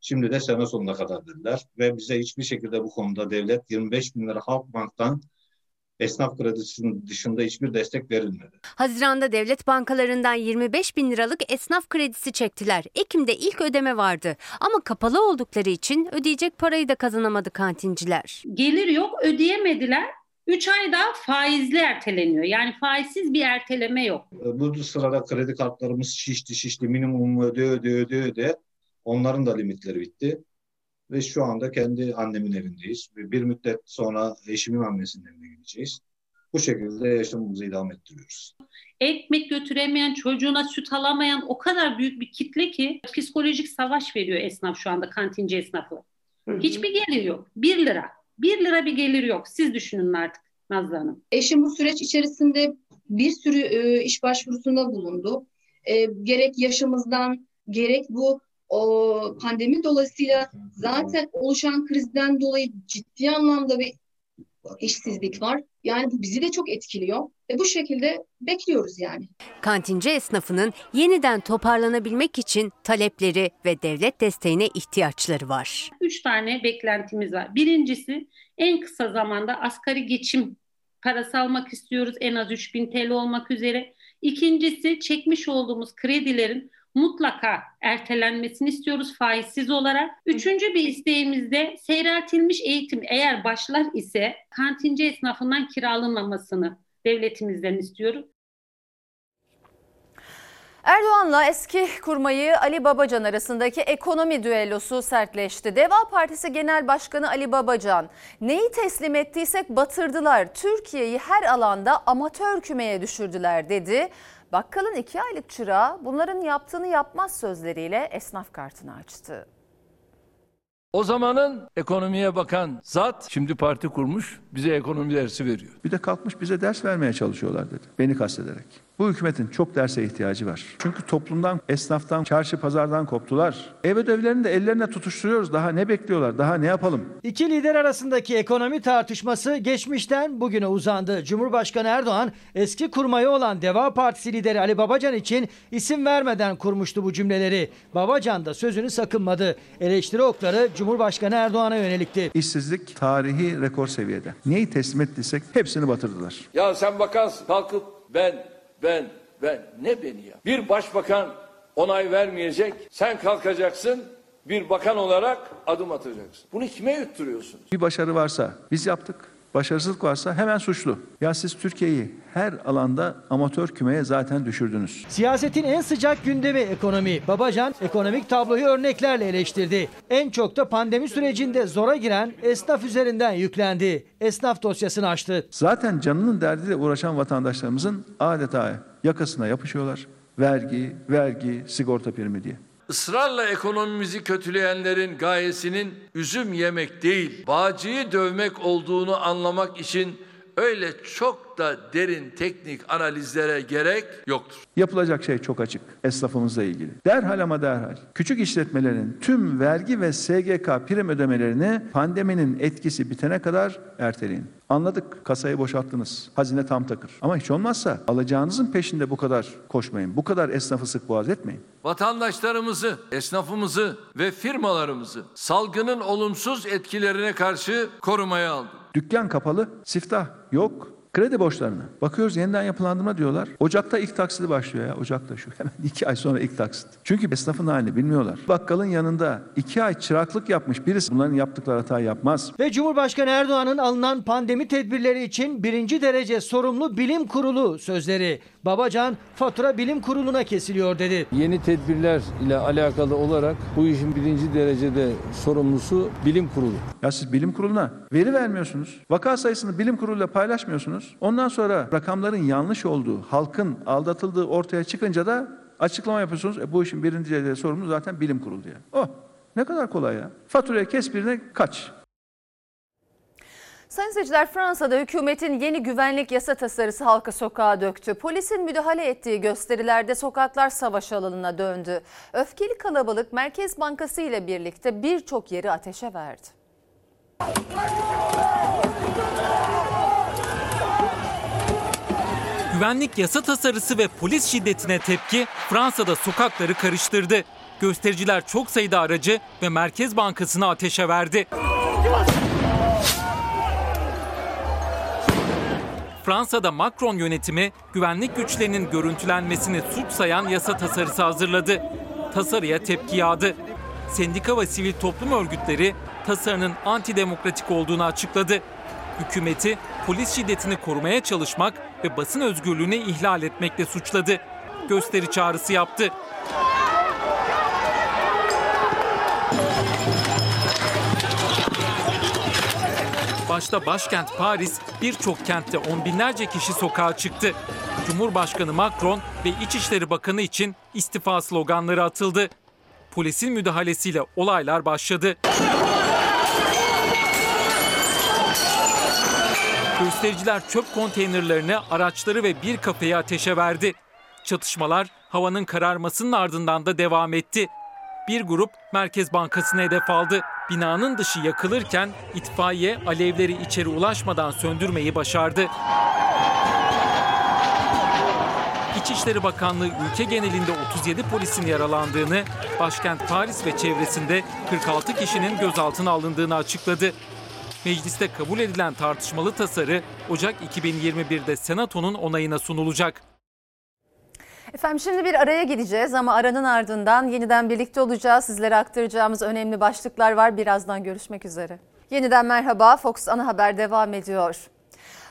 [SPEAKER 25] Şimdi de sene sonuna kadar dediler ve bize hiçbir şekilde bu konuda devlet 25 bin lira Halkbank'tan esnaf kredisinin dışında hiçbir destek verilmedi.
[SPEAKER 19] Haziranda devlet bankalarından 25 bin liralık esnaf kredisi çektiler. Ekim'de ilk ödeme vardı ama kapalı oldukları için ödeyecek parayı da kazanamadı kantinciler.
[SPEAKER 23] Gelir yok ödeyemediler. 3 ay daha faizli erteleniyor. Yani faizsiz bir erteleme yok.
[SPEAKER 25] Bu sırada kredi kartlarımız şişti şişti minimum öde öde öde öde. Onların da limitleri bitti. Ve şu anda kendi annemin evindeyiz. Bir müddet sonra eşimin annesinin evine gideceğiz. Bu şekilde yaşamımızı idame ettiriyoruz.
[SPEAKER 23] Ekmek götüremeyen, çocuğuna süt alamayan o kadar büyük bir kitle ki psikolojik savaş veriyor esnaf şu anda kantinci esnafı. Hiçbir gelir yok. Bir lira. Bir lira bir gelir yok. Siz düşünün artık Nazlı Hanım.
[SPEAKER 24] Eşim bu süreç içerisinde bir sürü e, iş başvurusunda bulundu. E, gerek yaşımızdan gerek bu o pandemi dolayısıyla zaten oluşan krizden dolayı ciddi anlamda bir işsizlik var. Yani bu bizi de çok etkiliyor ve bu şekilde bekliyoruz yani.
[SPEAKER 19] Kantinci esnafının yeniden toparlanabilmek için talepleri ve devlet desteğine ihtiyaçları var.
[SPEAKER 23] Üç tane beklentimiz var. Birincisi en kısa zamanda asgari geçim parası almak istiyoruz. En az 3000 TL olmak üzere. İkincisi çekmiş olduğumuz kredilerin mutlaka ertelenmesini istiyoruz faizsiz olarak. Üçüncü bir isteğimiz de seyreltilmiş eğitim eğer başlar ise kantinci esnafından kiralanmamasını devletimizden istiyoruz.
[SPEAKER 1] Erdoğan'la eski kurmayı Ali Babacan arasındaki ekonomi düellosu sertleşti. Deva Partisi Genel Başkanı Ali Babacan, neyi teslim ettiysek batırdılar, Türkiye'yi her alanda amatör kümeye düşürdüler dedi. Bakkalın iki aylık çırağı bunların yaptığını yapmaz sözleriyle esnaf kartını açtı.
[SPEAKER 21] O zamanın ekonomiye bakan zat şimdi parti kurmuş bize ekonomi dersi veriyor.
[SPEAKER 26] Bir de kalkmış bize ders vermeye çalışıyorlar dedi. Beni kastederek. Bu hükümetin çok derse ihtiyacı var. Çünkü toplumdan, esnaftan, çarşı pazardan koptular. Ev ödevlerini de ellerine tutuşturuyoruz. Daha ne bekliyorlar? Daha ne yapalım?
[SPEAKER 5] İki lider arasındaki ekonomi tartışması geçmişten bugüne uzandı. Cumhurbaşkanı Erdoğan eski kurmayı olan Deva Partisi lideri Ali Babacan için isim vermeden kurmuştu bu cümleleri. Babacan da sözünü sakınmadı. Eleştiri okları Cumhurbaşkanı Erdoğan'a yönelikti.
[SPEAKER 26] İşsizlik tarihi rekor seviyede. Neyi teslim ettiysek hepsini batırdılar.
[SPEAKER 21] Ya sen bakansın kalkıp ben ben, ben. Ne beni ya? Bir başbakan onay vermeyecek. Sen kalkacaksın bir bakan olarak adım atacaksın. Bunu kime yutturuyorsunuz?
[SPEAKER 26] Bir başarı varsa biz yaptık. Başarısızlık varsa hemen suçlu. Ya siz Türkiye'yi her alanda amatör kümeye zaten düşürdünüz.
[SPEAKER 5] Siyasetin en sıcak gündemi ekonomi. Babacan ekonomik tabloyu örneklerle eleştirdi. En çok da pandemi sürecinde zora giren esnaf üzerinden yüklendi. Esnaf dosyasını açtı.
[SPEAKER 26] Zaten canının derdiyle uğraşan vatandaşlarımızın adeta yakasına yapışıyorlar. Vergi, vergi, sigorta primi diye.
[SPEAKER 21] Israrla ekonomimizi kötüleyenlerin gayesinin üzüm yemek değil, bağcıyı dövmek olduğunu anlamak için öyle çok da derin teknik analizlere gerek yoktur.
[SPEAKER 26] Yapılacak şey çok açık esnafımızla ilgili. Derhal ama derhal küçük işletmelerin tüm vergi ve SGK prim ödemelerini pandeminin etkisi bitene kadar erteleyin. Anladık kasayı boşalttınız. Hazine tam takır. Ama hiç olmazsa alacağınızın peşinde bu kadar koşmayın. Bu kadar esnafı sık boğaz etmeyin.
[SPEAKER 21] Vatandaşlarımızı, esnafımızı ve firmalarımızı salgının olumsuz etkilerine karşı korumaya aldık.
[SPEAKER 26] Dükkan kapalı, siftah yok. Kredi borçlarına. Bakıyoruz yeniden yapılandırma diyorlar. Ocakta ilk taksidi başlıyor ya. Ocakta şu hemen iki ay sonra ilk taksit. Çünkü esnafın halini bilmiyorlar. Bakkalın yanında iki ay çıraklık yapmış birisi bunların yaptıkları hata yapmaz.
[SPEAKER 5] Ve Cumhurbaşkanı Erdoğan'ın alınan pandemi tedbirleri için birinci derece sorumlu bilim kurulu sözleri. Babacan fatura bilim kuruluna kesiliyor dedi.
[SPEAKER 21] Yeni tedbirler ile alakalı olarak bu işin birinci derecede sorumlusu bilim kurulu.
[SPEAKER 26] Ya siz bilim kuruluna veri vermiyorsunuz. Vaka sayısını bilim kuruluyla paylaşmıyorsunuz. Ondan sonra rakamların yanlış olduğu, halkın aldatıldığı ortaya çıkınca da açıklama yapıyorsunuz. E, bu işin birinci sorumlu zaten bilim kurulu diye. Oh ne kadar kolay ya. Faturaya kes birine kaç.
[SPEAKER 1] Sayın seyirciler Fransa'da hükümetin yeni güvenlik yasa tasarısı halka sokağa döktü. Polisin müdahale ettiği gösterilerde sokaklar savaş alanına döndü. Öfkeli kalabalık Merkez Bankası ile birlikte birçok yeri ateşe verdi.
[SPEAKER 14] Güvenlik yasa tasarısı ve polis şiddetine tepki Fransa'da sokakları karıştırdı. Göstericiler çok sayıda aracı ve Merkez Bankası'nı ateşe verdi. Fransa'da Macron yönetimi güvenlik güçlerinin görüntülenmesini suç sayan yasa tasarısı hazırladı. Tasarıya tepki yağdı. Sendika ve sivil toplum örgütleri tasarının antidemokratik olduğunu açıkladı. Hükümeti polis şiddetini korumaya çalışmak ve basın özgürlüğünü ihlal etmekle suçladı. Gösteri çağrısı yaptı. Başta başkent Paris, birçok kentte on binlerce kişi sokağa çıktı. Cumhurbaşkanı Macron ve İçişleri Bakanı için istifa sloganları atıldı. Polisin müdahalesiyle olaylar başladı. Göstericiler çöp konteynerlerini, araçları ve bir kafeyi ateşe verdi. Çatışmalar havanın kararmasının ardından da devam etti. Bir grup Merkez Bankası'na hedef aldı. Binanın dışı yakılırken itfaiye alevleri içeri ulaşmadan söndürmeyi başardı. İçişleri Bakanlığı ülke genelinde 37 polisin yaralandığını, başkent Paris ve çevresinde 46 kişinin gözaltına alındığını açıkladı. Mecliste kabul edilen tartışmalı tasarı Ocak 2021'de Senato'nun onayına sunulacak.
[SPEAKER 1] Efendim şimdi bir araya gideceğiz ama aranın ardından yeniden birlikte olacağız. Sizlere aktaracağımız önemli başlıklar var. Birazdan görüşmek üzere. Yeniden merhaba. Fox Ana Haber devam ediyor.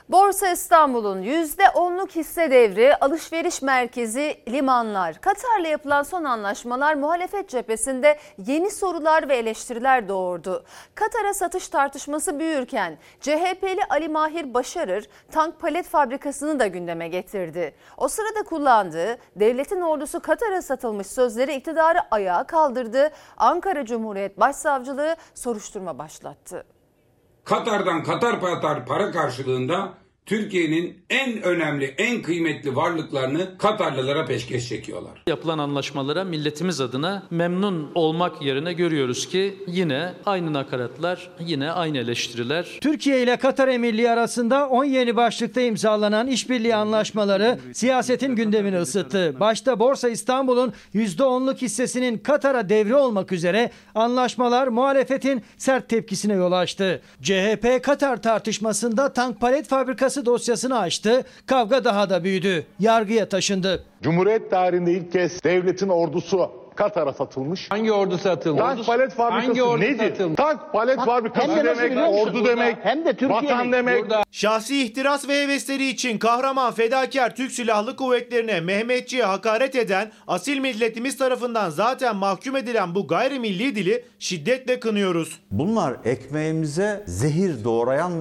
[SPEAKER 1] Borsa İstanbul'un %10'luk hisse devri, alışveriş merkezi, limanlar. Katar'la yapılan son anlaşmalar muhalefet cephesinde yeni sorular ve eleştiriler doğurdu. Katar'a satış tartışması büyürken CHP'li Ali Mahir Başarır tank palet fabrikasını da gündeme getirdi. O sırada kullandığı devletin ordusu Katar'a satılmış sözleri iktidarı ayağa kaldırdı. Ankara Cumhuriyet Başsavcılığı soruşturma başlattı.
[SPEAKER 27] Katar'dan Katar Patar para karşılığında Türkiye'nin en önemli, en kıymetli varlıklarını Katarlılara peşkeş çekiyorlar.
[SPEAKER 28] Yapılan anlaşmalara milletimiz adına memnun olmak yerine görüyoruz ki yine aynı nakaratlar, yine aynı eleştiriler.
[SPEAKER 5] Türkiye ile Katar Emirliği arasında 10 yeni başlıkta imzalanan işbirliği anlaşmaları siyasetin gündemini ısıttı. Başta Borsa İstanbul'un %10'luk hissesinin Katar'a devri olmak üzere anlaşmalar muhalefetin sert tepkisine yol açtı. CHP Katar tartışmasında tank palet fabrikası dosyasını açtı. Kavga daha da büyüdü. Yargıya taşındı.
[SPEAKER 29] Cumhuriyet tarihinde ilk kez devletin ordusu Katar'a satılmış.
[SPEAKER 30] Hangi ordu satılmış?
[SPEAKER 29] Tank palet fabrikası
[SPEAKER 30] Hangi ordu
[SPEAKER 29] nedir?
[SPEAKER 30] satılmış?
[SPEAKER 29] Tank palet fabrikası
[SPEAKER 30] hem de
[SPEAKER 29] demek, ordu
[SPEAKER 30] Burada
[SPEAKER 29] demek,
[SPEAKER 30] hem de Türkiye'nin
[SPEAKER 29] vatan demek.
[SPEAKER 30] burada-
[SPEAKER 31] Şahsi ihtiras ve hevesleri için kahraman fedakar Türk Silahlı Kuvvetlerine Mehmetçi'ye hakaret eden asil milletimiz tarafından zaten mahkum edilen bu gayrimilli dili şiddetle kınıyoruz.
[SPEAKER 32] Bunlar ekmeğimize zehir doğrayan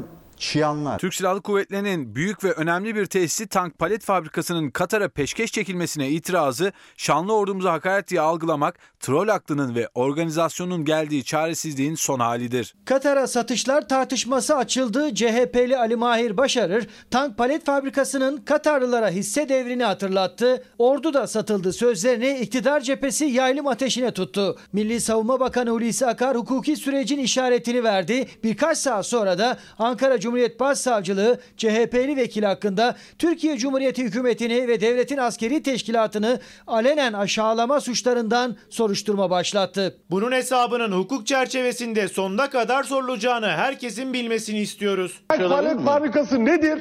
[SPEAKER 32] çıyanlar.
[SPEAKER 33] Türk Silahlı Kuvvetleri'nin büyük ve önemli bir tesisi tank palet fabrikasının Katar'a peşkeş çekilmesine itirazı şanlı ordumuza hakaret diye algılamak troll aklının ve organizasyonun geldiği çaresizliğin son halidir.
[SPEAKER 5] Katar'a satışlar tartışması açıldı. CHP'li Ali Mahir Başarır tank palet fabrikasının Katarlılara hisse devrini hatırlattı. Ordu da satıldı sözlerini iktidar cephesi yaylım ateşine tuttu. Milli Savunma Bakanı Hulusi Akar hukuki sürecin işaretini verdi. Birkaç saat sonra da Ankara Cumhuriyet Başsavcılığı CHP'li vekil hakkında Türkiye Cumhuriyeti hükümetini ve devletin askeri teşkilatını alenen aşağılama suçlarından soruşturma başlattı.
[SPEAKER 31] Bunun hesabının hukuk çerçevesinde sonuna kadar sorulacağını herkesin bilmesini istiyoruz.
[SPEAKER 29] Palet fabrikası nedir?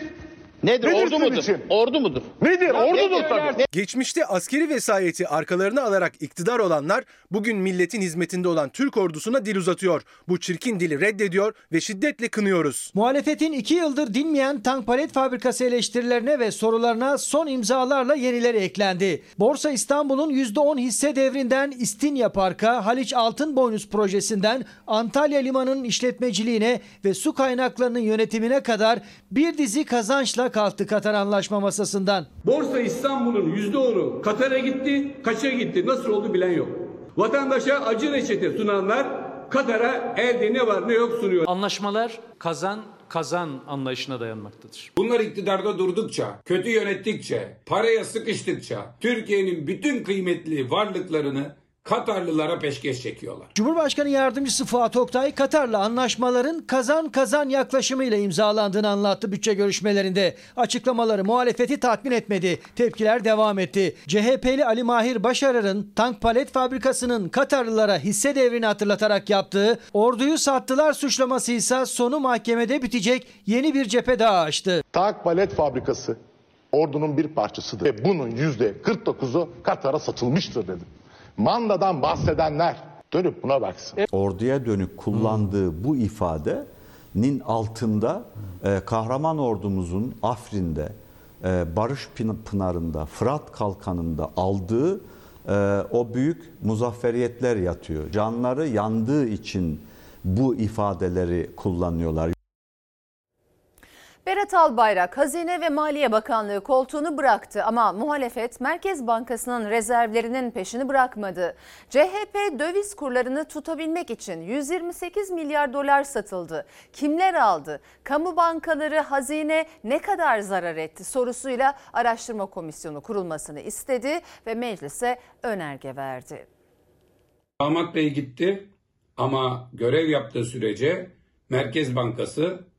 [SPEAKER 30] Nedir?
[SPEAKER 29] Nedir
[SPEAKER 30] ordu mudur?
[SPEAKER 29] için?
[SPEAKER 30] Ordu mudur?
[SPEAKER 29] Nedir?
[SPEAKER 30] Ya
[SPEAKER 29] Ordudur tabii.
[SPEAKER 34] Geçmişte askeri vesayeti arkalarına alarak iktidar olanlar bugün milletin hizmetinde olan Türk ordusuna dil uzatıyor. Bu çirkin dili reddediyor ve şiddetle kınıyoruz.
[SPEAKER 5] Muhalefetin iki yıldır dinmeyen tank palet fabrikası eleştirilerine ve sorularına son imzalarla yenileri eklendi. Borsa İstanbul'un %10 hisse devrinden İstinye Park'a, Haliç Altınboynuz projesinden Antalya Limanı'nın işletmeciliğine ve su kaynaklarının yönetimine kadar bir dizi kazançla kalktı Katar Anlaşma masasından.
[SPEAKER 30] Borsa İstanbul'un %10'u Katar'a gitti, kaça gitti, nasıl oldu bilen yok. Vatandaşa acı reçete sunanlar Katar'a elde ne var ne yok sunuyor.
[SPEAKER 28] Anlaşmalar kazan kazan anlayışına dayanmaktadır.
[SPEAKER 27] Bunlar iktidarda durdukça, kötü yönettikçe, paraya sıkıştıkça Türkiye'nin bütün kıymetli varlıklarını Katarlılara peşkeş çekiyorlar.
[SPEAKER 5] Cumhurbaşkanı Yardımcısı Fuat Oktay Katar'la anlaşmaların kazan kazan yaklaşımıyla imzalandığını anlattı bütçe görüşmelerinde. Açıklamaları muhalefeti tatmin etmedi. Tepkiler devam etti. CHP'li Ali Mahir Başarır'ın tank palet fabrikasının Katarlılara hisse devrini hatırlatarak yaptığı orduyu sattılar suçlaması ise sonu mahkemede bitecek yeni bir cephe daha açtı.
[SPEAKER 29] Tank palet fabrikası ordunun bir parçasıdır. Ve bunun yüzde 49'u Katar'a satılmıştır dedim. Mandadan bahsedenler dönüp buna baksın.
[SPEAKER 32] Orduya dönük kullandığı bu ifadenin altında e, kahraman ordumuzun Afrin'de, e, Barış Pın- Pınarı'nda, Fırat Kalkanı'nda aldığı e, o büyük muzafferiyetler yatıyor. Canları yandığı için bu ifadeleri kullanıyorlar.
[SPEAKER 1] Berat Albayrak Hazine ve Maliye Bakanlığı koltuğunu bıraktı ama muhalefet Merkez Bankası'nın rezervlerinin peşini bırakmadı. CHP döviz kurlarını tutabilmek için 128 milyar dolar satıldı. Kimler aldı? Kamu bankaları hazine ne kadar zarar etti sorusuyla araştırma komisyonu kurulmasını istedi ve meclise önerge verdi.
[SPEAKER 27] Damat Bey gitti ama görev yaptığı sürece Merkez Bankası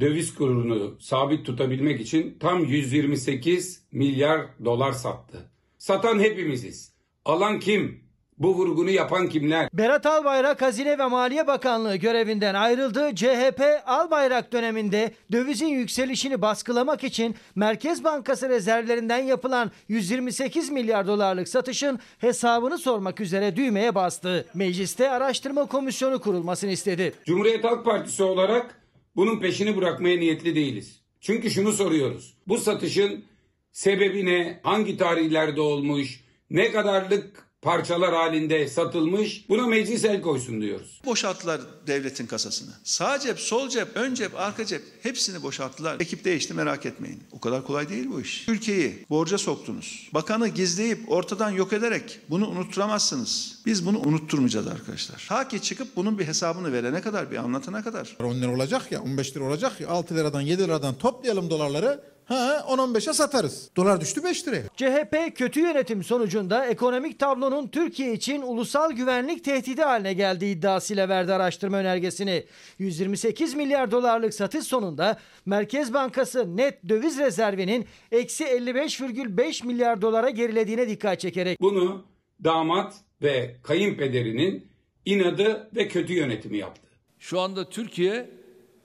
[SPEAKER 27] döviz kurunu sabit tutabilmek için tam 128 milyar dolar sattı. Satan hepimiziz. Alan kim? Bu vurgunu yapan kimler?
[SPEAKER 5] Berat Albayrak Hazine ve Maliye Bakanlığı görevinden ayrıldı. CHP Albayrak döneminde dövizin yükselişini baskılamak için Merkez Bankası rezervlerinden yapılan 128 milyar dolarlık satışın hesabını sormak üzere düğmeye bastı. Mecliste araştırma komisyonu kurulmasını istedi.
[SPEAKER 27] Cumhuriyet Halk Partisi olarak bunun peşini bırakmaya niyetli değiliz. Çünkü şunu soruyoruz. Bu satışın sebebi ne? Hangi tarihlerde olmuş? Ne kadarlık parçalar halinde satılmış? Buna meclis el koysun diyoruz.
[SPEAKER 26] Boşalttılar devletin kasasını. Sağ cep, sol cep, ön cep, arka cep hepsini boşalttılar. Ekip değişti merak etmeyin. O kadar kolay değil bu iş. Ülkeyi borca soktunuz. Bakanı gizleyip ortadan yok ederek bunu unutturamazsınız. Biz bunu unutturmayacağız arkadaşlar. Ta ki çıkıp bunun bir hesabını verene kadar, bir anlatana kadar.
[SPEAKER 35] 10 lira olacak ya 15 lira olacak ya 6 liradan 7 liradan toplayalım dolarları. Ha 10-15'e satarız. Dolar düştü 5 liraya.
[SPEAKER 5] CHP kötü yönetim sonucunda ekonomik tablonun Türkiye için ulusal güvenlik tehdidi haline geldiği iddiasıyla verdi araştırma önergesini. 128 milyar dolarlık satış sonunda Merkez Bankası net döviz rezervinin eksi 55,5 milyar dolara gerilediğine dikkat çekerek.
[SPEAKER 27] Bunu damat ve kayınpederinin inadı ve kötü yönetimi yaptı.
[SPEAKER 21] Şu anda Türkiye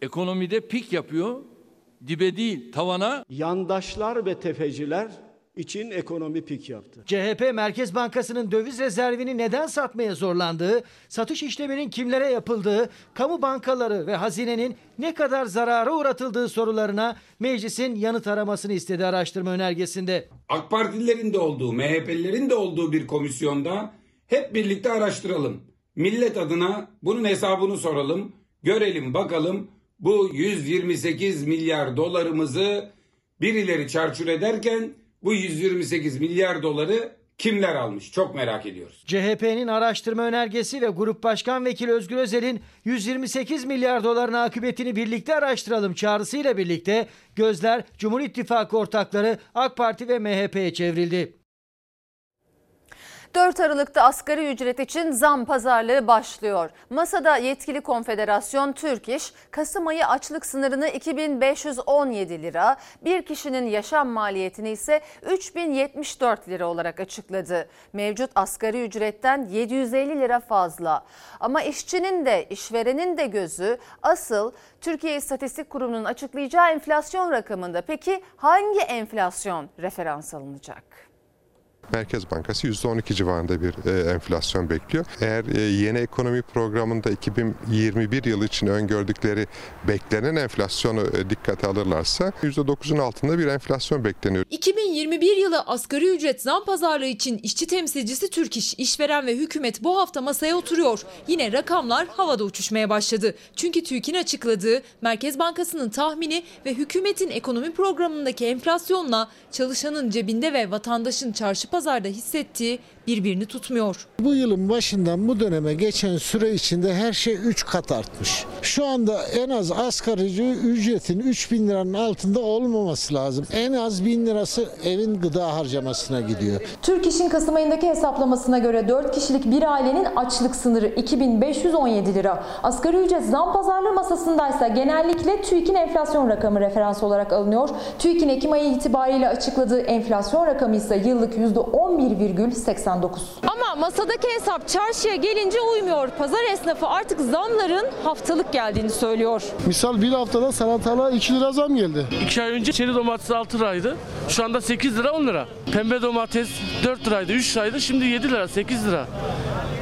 [SPEAKER 21] ekonomide pik yapıyor. Dibe değil tavana.
[SPEAKER 36] Yandaşlar ve tefeciler için ekonomi pik yaptı.
[SPEAKER 5] CHP Merkez Bankası'nın döviz rezervini neden satmaya zorlandığı, satış işleminin kimlere yapıldığı, kamu bankaları ve hazinenin ne kadar zarara uğratıldığı sorularına meclisin yanıt aramasını istedi araştırma önergesinde.
[SPEAKER 27] AK Partililerin de olduğu, MHP'lilerin de olduğu bir komisyonda hep birlikte araştıralım. Millet adına bunun hesabını soralım. Görelim bakalım bu 128 milyar dolarımızı birileri çarçur ederken bu 128 milyar doları kimler almış? Çok merak ediyoruz.
[SPEAKER 5] CHP'nin araştırma önergesi ve Grup Başkan Vekili Özgür Özel'in 128 milyar doların akıbetini birlikte araştıralım çağrısıyla birlikte gözler Cumhur İttifakı ortakları AK Parti ve MHP'ye çevrildi.
[SPEAKER 1] 4 Aralık'ta asgari ücret için zam pazarlığı başlıyor. Masada yetkili konfederasyon Türk İş, Kasım ayı açlık sınırını 2517 lira, bir kişinin yaşam maliyetini ise 3074 lira olarak açıkladı. Mevcut asgari ücretten 750 lira fazla. Ama işçinin de işverenin de gözü asıl Türkiye İstatistik Kurumu'nun açıklayacağı enflasyon rakamında. Peki hangi enflasyon referans alınacak?
[SPEAKER 37] Merkez Bankası %12 civarında bir e, enflasyon bekliyor. Eğer e, yeni ekonomi programında 2021 yılı için öngördükleri beklenen enflasyonu e, dikkate alırlarsa %9'un altında bir enflasyon bekleniyor.
[SPEAKER 38] 2021 yılı asgari ücret zam pazarlığı için işçi temsilcisi Türk İş, işveren ve hükümet bu hafta masaya oturuyor. Yine rakamlar havada uçuşmaya başladı. Çünkü TÜİK'in açıkladığı Merkez Bankası'nın tahmini ve hükümetin ekonomi programındaki enflasyonla çalışanın cebinde ve vatandaşın çarşı pazarda hissettiği birbirini tutmuyor.
[SPEAKER 39] Bu yılın başından bu döneme geçen süre içinde her şey 3 kat artmış. Şu anda en az asgari ücretin 3 bin liranın altında olmaması lazım. En az 1000 lirası evin gıda harcamasına gidiyor.
[SPEAKER 38] Türk İş'in Kasım ayındaki hesaplamasına göre 4 kişilik bir ailenin açlık sınırı 2517 lira. Asgari ücret zam pazarlığı masasındaysa genellikle TÜİK'in enflasyon rakamı referans olarak alınıyor. TÜİK'in Ekim ayı itibariyle açıkladığı enflasyon rakamı ise yıllık %11,89. Ama masadaki hesap çarşıya gelince uymuyor. Pazar esnafı artık zamların haftalık geldiğini söylüyor.
[SPEAKER 39] Misal bir haftada salatalığa 2 lira zam geldi.
[SPEAKER 40] 2 ay önce çeri domates 6 liraydı. Şu anda 8 lira 10 lira. Pembe domates 4 liraydı 3 liraydı şimdi 7 lira 8 lira.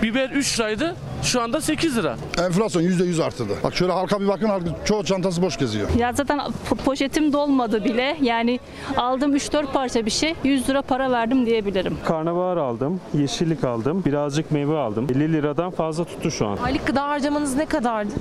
[SPEAKER 40] Biber 3 liraydı şu anda 8 lira.
[SPEAKER 41] Enflasyon %100 arttı. Bak şöyle halka bir bakın çoğu çantası boş geziyor.
[SPEAKER 42] Ya zaten po- poşetim dolmadı bile. Yani aldım 3-4 parça bir şey 100 lira para verdim diyebilirim.
[SPEAKER 43] Karnabahar aldım, yeşillik aldım.
[SPEAKER 28] Aldım. Birazcık meyve aldım. 50 liradan fazla tuttu şu an.
[SPEAKER 44] Aylık gıda harcamanız ne kadardı?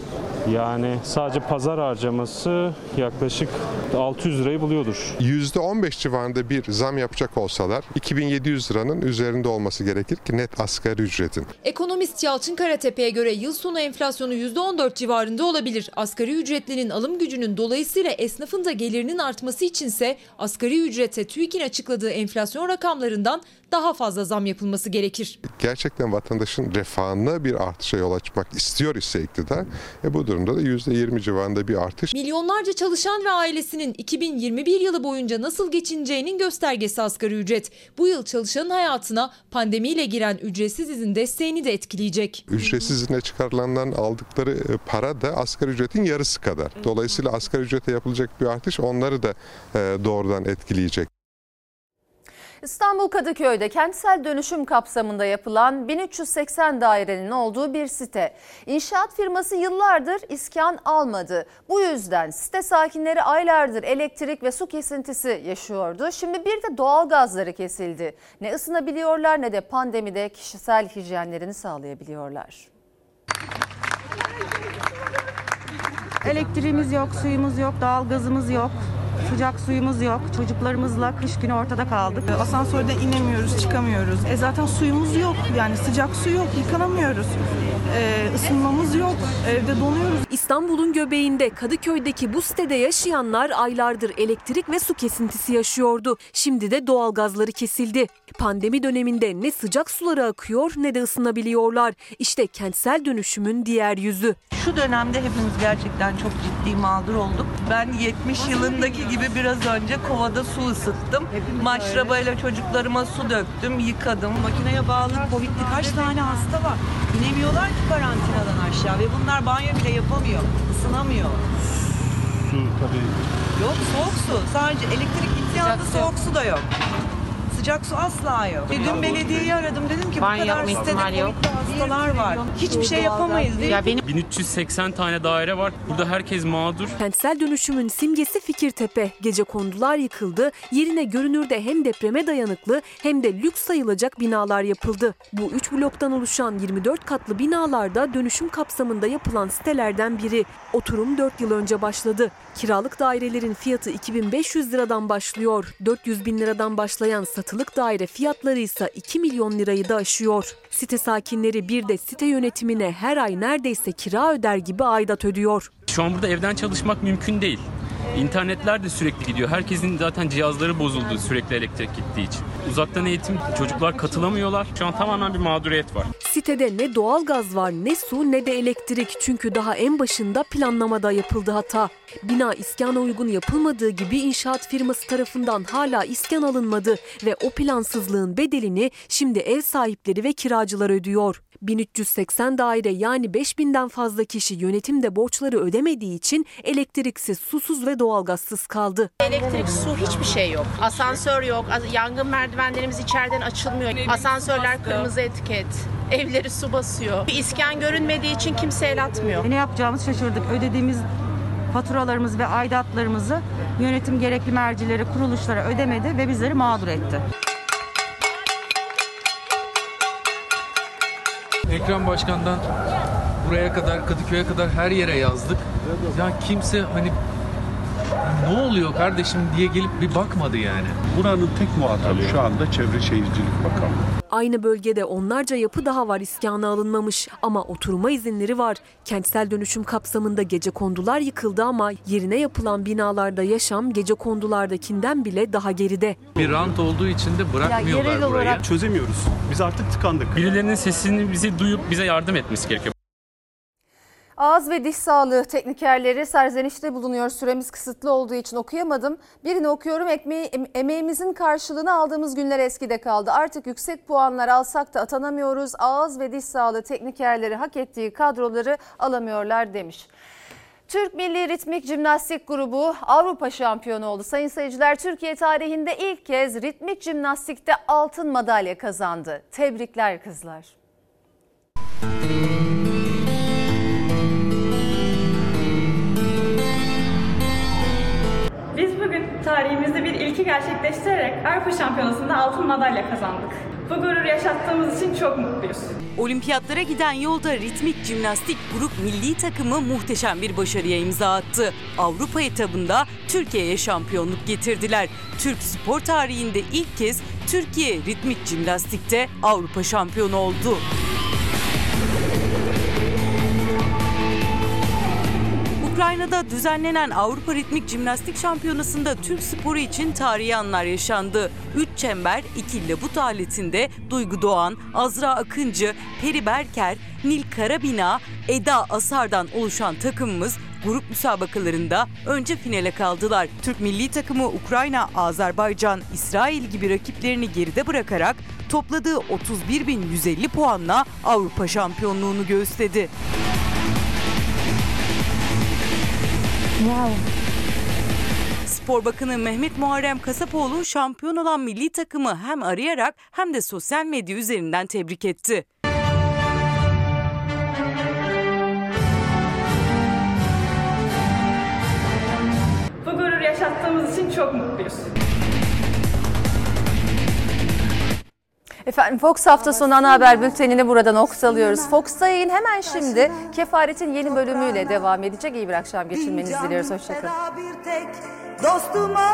[SPEAKER 28] Yani sadece pazar harcaması yaklaşık 600 lirayı buluyordur.
[SPEAKER 37] %15 civarında bir zam yapacak olsalar 2700 liranın üzerinde olması gerekir ki net asgari ücretin.
[SPEAKER 38] Ekonomist Yalçın Karatepe'ye göre yıl sonu enflasyonu %14 civarında olabilir. Asgari ücretlinin alım gücünün dolayısıyla esnafın da gelirinin artması içinse asgari ücrete TÜİK'in açıkladığı enflasyon rakamlarından daha fazla zam yapılması gerekir.
[SPEAKER 37] Gerçekten vatandaşın refahına bir artışa yol açmak istiyor ise iktidar e bu durumda da %20 civarında bir artış.
[SPEAKER 38] Milyonlarca çalışan ve ailesinin 2021 yılı boyunca nasıl geçineceğinin göstergesi asgari ücret. Bu yıl çalışanın hayatına pandemiyle giren ücretsiz izin desteğini de etkileyecek.
[SPEAKER 37] Ücretsiz izne çıkarılanların aldıkları e, para da asgari ücretin yarısı kadar. Dolayısıyla asgari ücrete yapılacak bir artış onları da e, doğrudan etkileyecek.
[SPEAKER 1] İstanbul Kadıköy'de kentsel dönüşüm kapsamında yapılan 1380 dairenin olduğu bir site. İnşaat firması yıllardır iskan almadı. Bu yüzden site sakinleri aylardır elektrik ve su kesintisi yaşıyordu. Şimdi bir de doğal gazları kesildi. Ne ısınabiliyorlar ne de pandemide kişisel hijyenlerini sağlayabiliyorlar.
[SPEAKER 45] Elektriğimiz yok, suyumuz yok, doğalgazımız yok. Sıcak suyumuz yok. Çocuklarımızla kış günü ortada kaldık.
[SPEAKER 46] Asansörden inemiyoruz, çıkamıyoruz. E zaten suyumuz yok. Yani sıcak su yok, yıkanamıyoruz. E, ısınmamız yok, evde donuyoruz.
[SPEAKER 22] İstanbul'un göbeğinde Kadıköy'deki bu sitede yaşayanlar aylardır elektrik ve su kesintisi yaşıyordu. Şimdi de doğalgazları kesildi. Pandemi döneminde ne sıcak suları akıyor ne de ısınabiliyorlar. İşte kentsel dönüşümün diğer yüzü.
[SPEAKER 46] Şu dönemde hepimiz gerçekten çok ciddi mağdur olduk. Ben 70 yılındaki gibi biraz önce kovada su ısıttım. Maşrabayla çocuklarıma su döktüm, yıkadım.
[SPEAKER 47] Makineye bağlı Covid'li kaç tane hasta var. İnemiyorlar ki karantinadan aşağı ve bunlar banyo bile yapamıyor, ısınamıyor.
[SPEAKER 48] Su tabii.
[SPEAKER 47] Yok soğuk su. Sadece elektrik gittiği anda soğuk su da yok. Sıcak su asla yok. E, Dün belediyeyi aradım dedim ki bu
[SPEAKER 7] Banyo
[SPEAKER 47] kadar
[SPEAKER 7] yapma
[SPEAKER 47] sitede
[SPEAKER 7] ihtimali yok.
[SPEAKER 47] Covid'li hastalar var. Hiçbir şey yapamayız değil
[SPEAKER 7] Ya benim
[SPEAKER 43] 1380 tane daire var. Burada herkes mağdur.
[SPEAKER 22] Kentsel dönüşümün simgesi Fikirtepe. Gece kondular yıkıldı. Yerine görünürde hem depreme dayanıklı hem de lüks sayılacak binalar yapıldı. Bu 3 bloktan oluşan 24 katlı binalarda dönüşüm kapsamında yapılan sitelerden biri. Oturum 4 yıl önce başladı. Kiralık dairelerin fiyatı 2500 liradan başlıyor. 400 bin liradan başlayan satılık daire fiyatları ise 2 milyon lirayı da aşıyor. Site sakinleri bir de site yönetimine her ay neredeyse kira öder gibi aidat ödüyor.
[SPEAKER 43] Şu an burada evden çalışmak mümkün değil. İnternetler de sürekli gidiyor. Herkesin zaten cihazları bozuldu sürekli elektrik gittiği için. Uzaktan eğitim çocuklar katılamıyorlar. Şu an tamamen bir mağduriyet var.
[SPEAKER 22] Sitede ne doğalgaz var ne su ne de elektrik çünkü daha en başında planlamada yapıldı hata. Bina iskana uygun yapılmadığı gibi inşaat firması tarafından hala iskan alınmadı ve o plansızlığın bedelini şimdi ev sahipleri ve kiracılar ödüyor. 1380 daire yani 5000'den fazla kişi yönetimde borçları ödemediği için elektriksiz, susuz ve doğalgazsız kaldı.
[SPEAKER 49] Elektrik, su hiçbir şey yok. Asansör yok. Yangın merdivenlerimiz içeriden açılmıyor. Asansörler kırmızı etiket. Evleri su basıyor. Bir iskan görünmediği için kimse el atmıyor.
[SPEAKER 45] Ne yapacağımızı şaşırdık. Ödediğimiz faturalarımız ve aidatlarımızı yönetim gerekli mercileri, kuruluşlara ödemedi ve bizleri mağdur etti.
[SPEAKER 50] Ekrem Başkan'dan buraya kadar, Kadıköy'e kadar her yere yazdık. Ya kimse hani ne oluyor kardeşim diye gelip bir bakmadı yani.
[SPEAKER 51] Buranın tek muhatabı şu anda Çevre Şehircilik Bakanlığı.
[SPEAKER 22] Aynı bölgede onlarca yapı daha var iskana alınmamış ama oturma izinleri var. Kentsel dönüşüm kapsamında gece kondular yıkıldı ama yerine yapılan binalarda yaşam gece kondulardakinden bile daha geride.
[SPEAKER 50] Bir rant olduğu için de bırakmıyorlar burayı.
[SPEAKER 51] Çözemiyoruz. Biz artık tıkandık.
[SPEAKER 43] Birilerinin sesini bize duyup bize yardım etmesi gerekiyor.
[SPEAKER 1] Ağız ve diş sağlığı teknikerleri serzenişte bulunuyor. Süremiz kısıtlı olduğu için okuyamadım. Birini okuyorum. Ekmeği, em- emeğimizin karşılığını aldığımız günler eskide kaldı. Artık yüksek puanlar alsak da atanamıyoruz. Ağız ve diş sağlığı teknikerleri hak ettiği kadroları alamıyorlar demiş. Türk Milli Ritmik Jimnastik Grubu Avrupa şampiyonu oldu. Sayın seyirciler Türkiye tarihinde ilk kez ritmik jimnastikte altın madalya kazandı. Tebrikler kızlar.
[SPEAKER 42] Biz tarihimizde bir ilki gerçekleştirerek Avrupa Şampiyonası'nda altın madalya kazandık. Bu gurur yaşattığımız için çok mutluyuz.
[SPEAKER 3] Olimpiyatlara giden yolda ritmik jimnastik grup milli takımı muhteşem bir başarıya imza attı. Avrupa etabında Türkiye'ye şampiyonluk getirdiler. Türk spor tarihinde ilk kez Türkiye ritmik jimnastikte Avrupa şampiyonu oldu. Ukrayna'da düzenlenen Avrupa Ritmik Jimnastik Şampiyonası'nda Türk sporu için tarihi anlar yaşandı. Üç çember, iki labut aletinde Duygu Doğan, Azra Akıncı, Peri Berker, Nil Karabina, Eda Asar'dan oluşan takımımız grup müsabakalarında önce finale kaldılar. Türk milli takımı Ukrayna, Azerbaycan, İsrail gibi rakiplerini geride bırakarak topladığı 31.150 puanla Avrupa şampiyonluğunu göğüsledi. Spor Bakanı Mehmet Muharrem Kasapoğlu şampiyon olan milli takımı hem arayarak hem de sosyal medya üzerinden tebrik etti.
[SPEAKER 42] Bu gurur yaşattığımız için çok mutluyuz.
[SPEAKER 1] Efendim Fox hafta sonu ana haber bültenini burada noktalıyoruz. Fox'ta yayın hemen şimdi Kefaret'in yeni bölümüyle devam edecek. İyi bir akşam geçirmenizi diliyoruz. Hoşçakalın.
[SPEAKER 52] Dostuma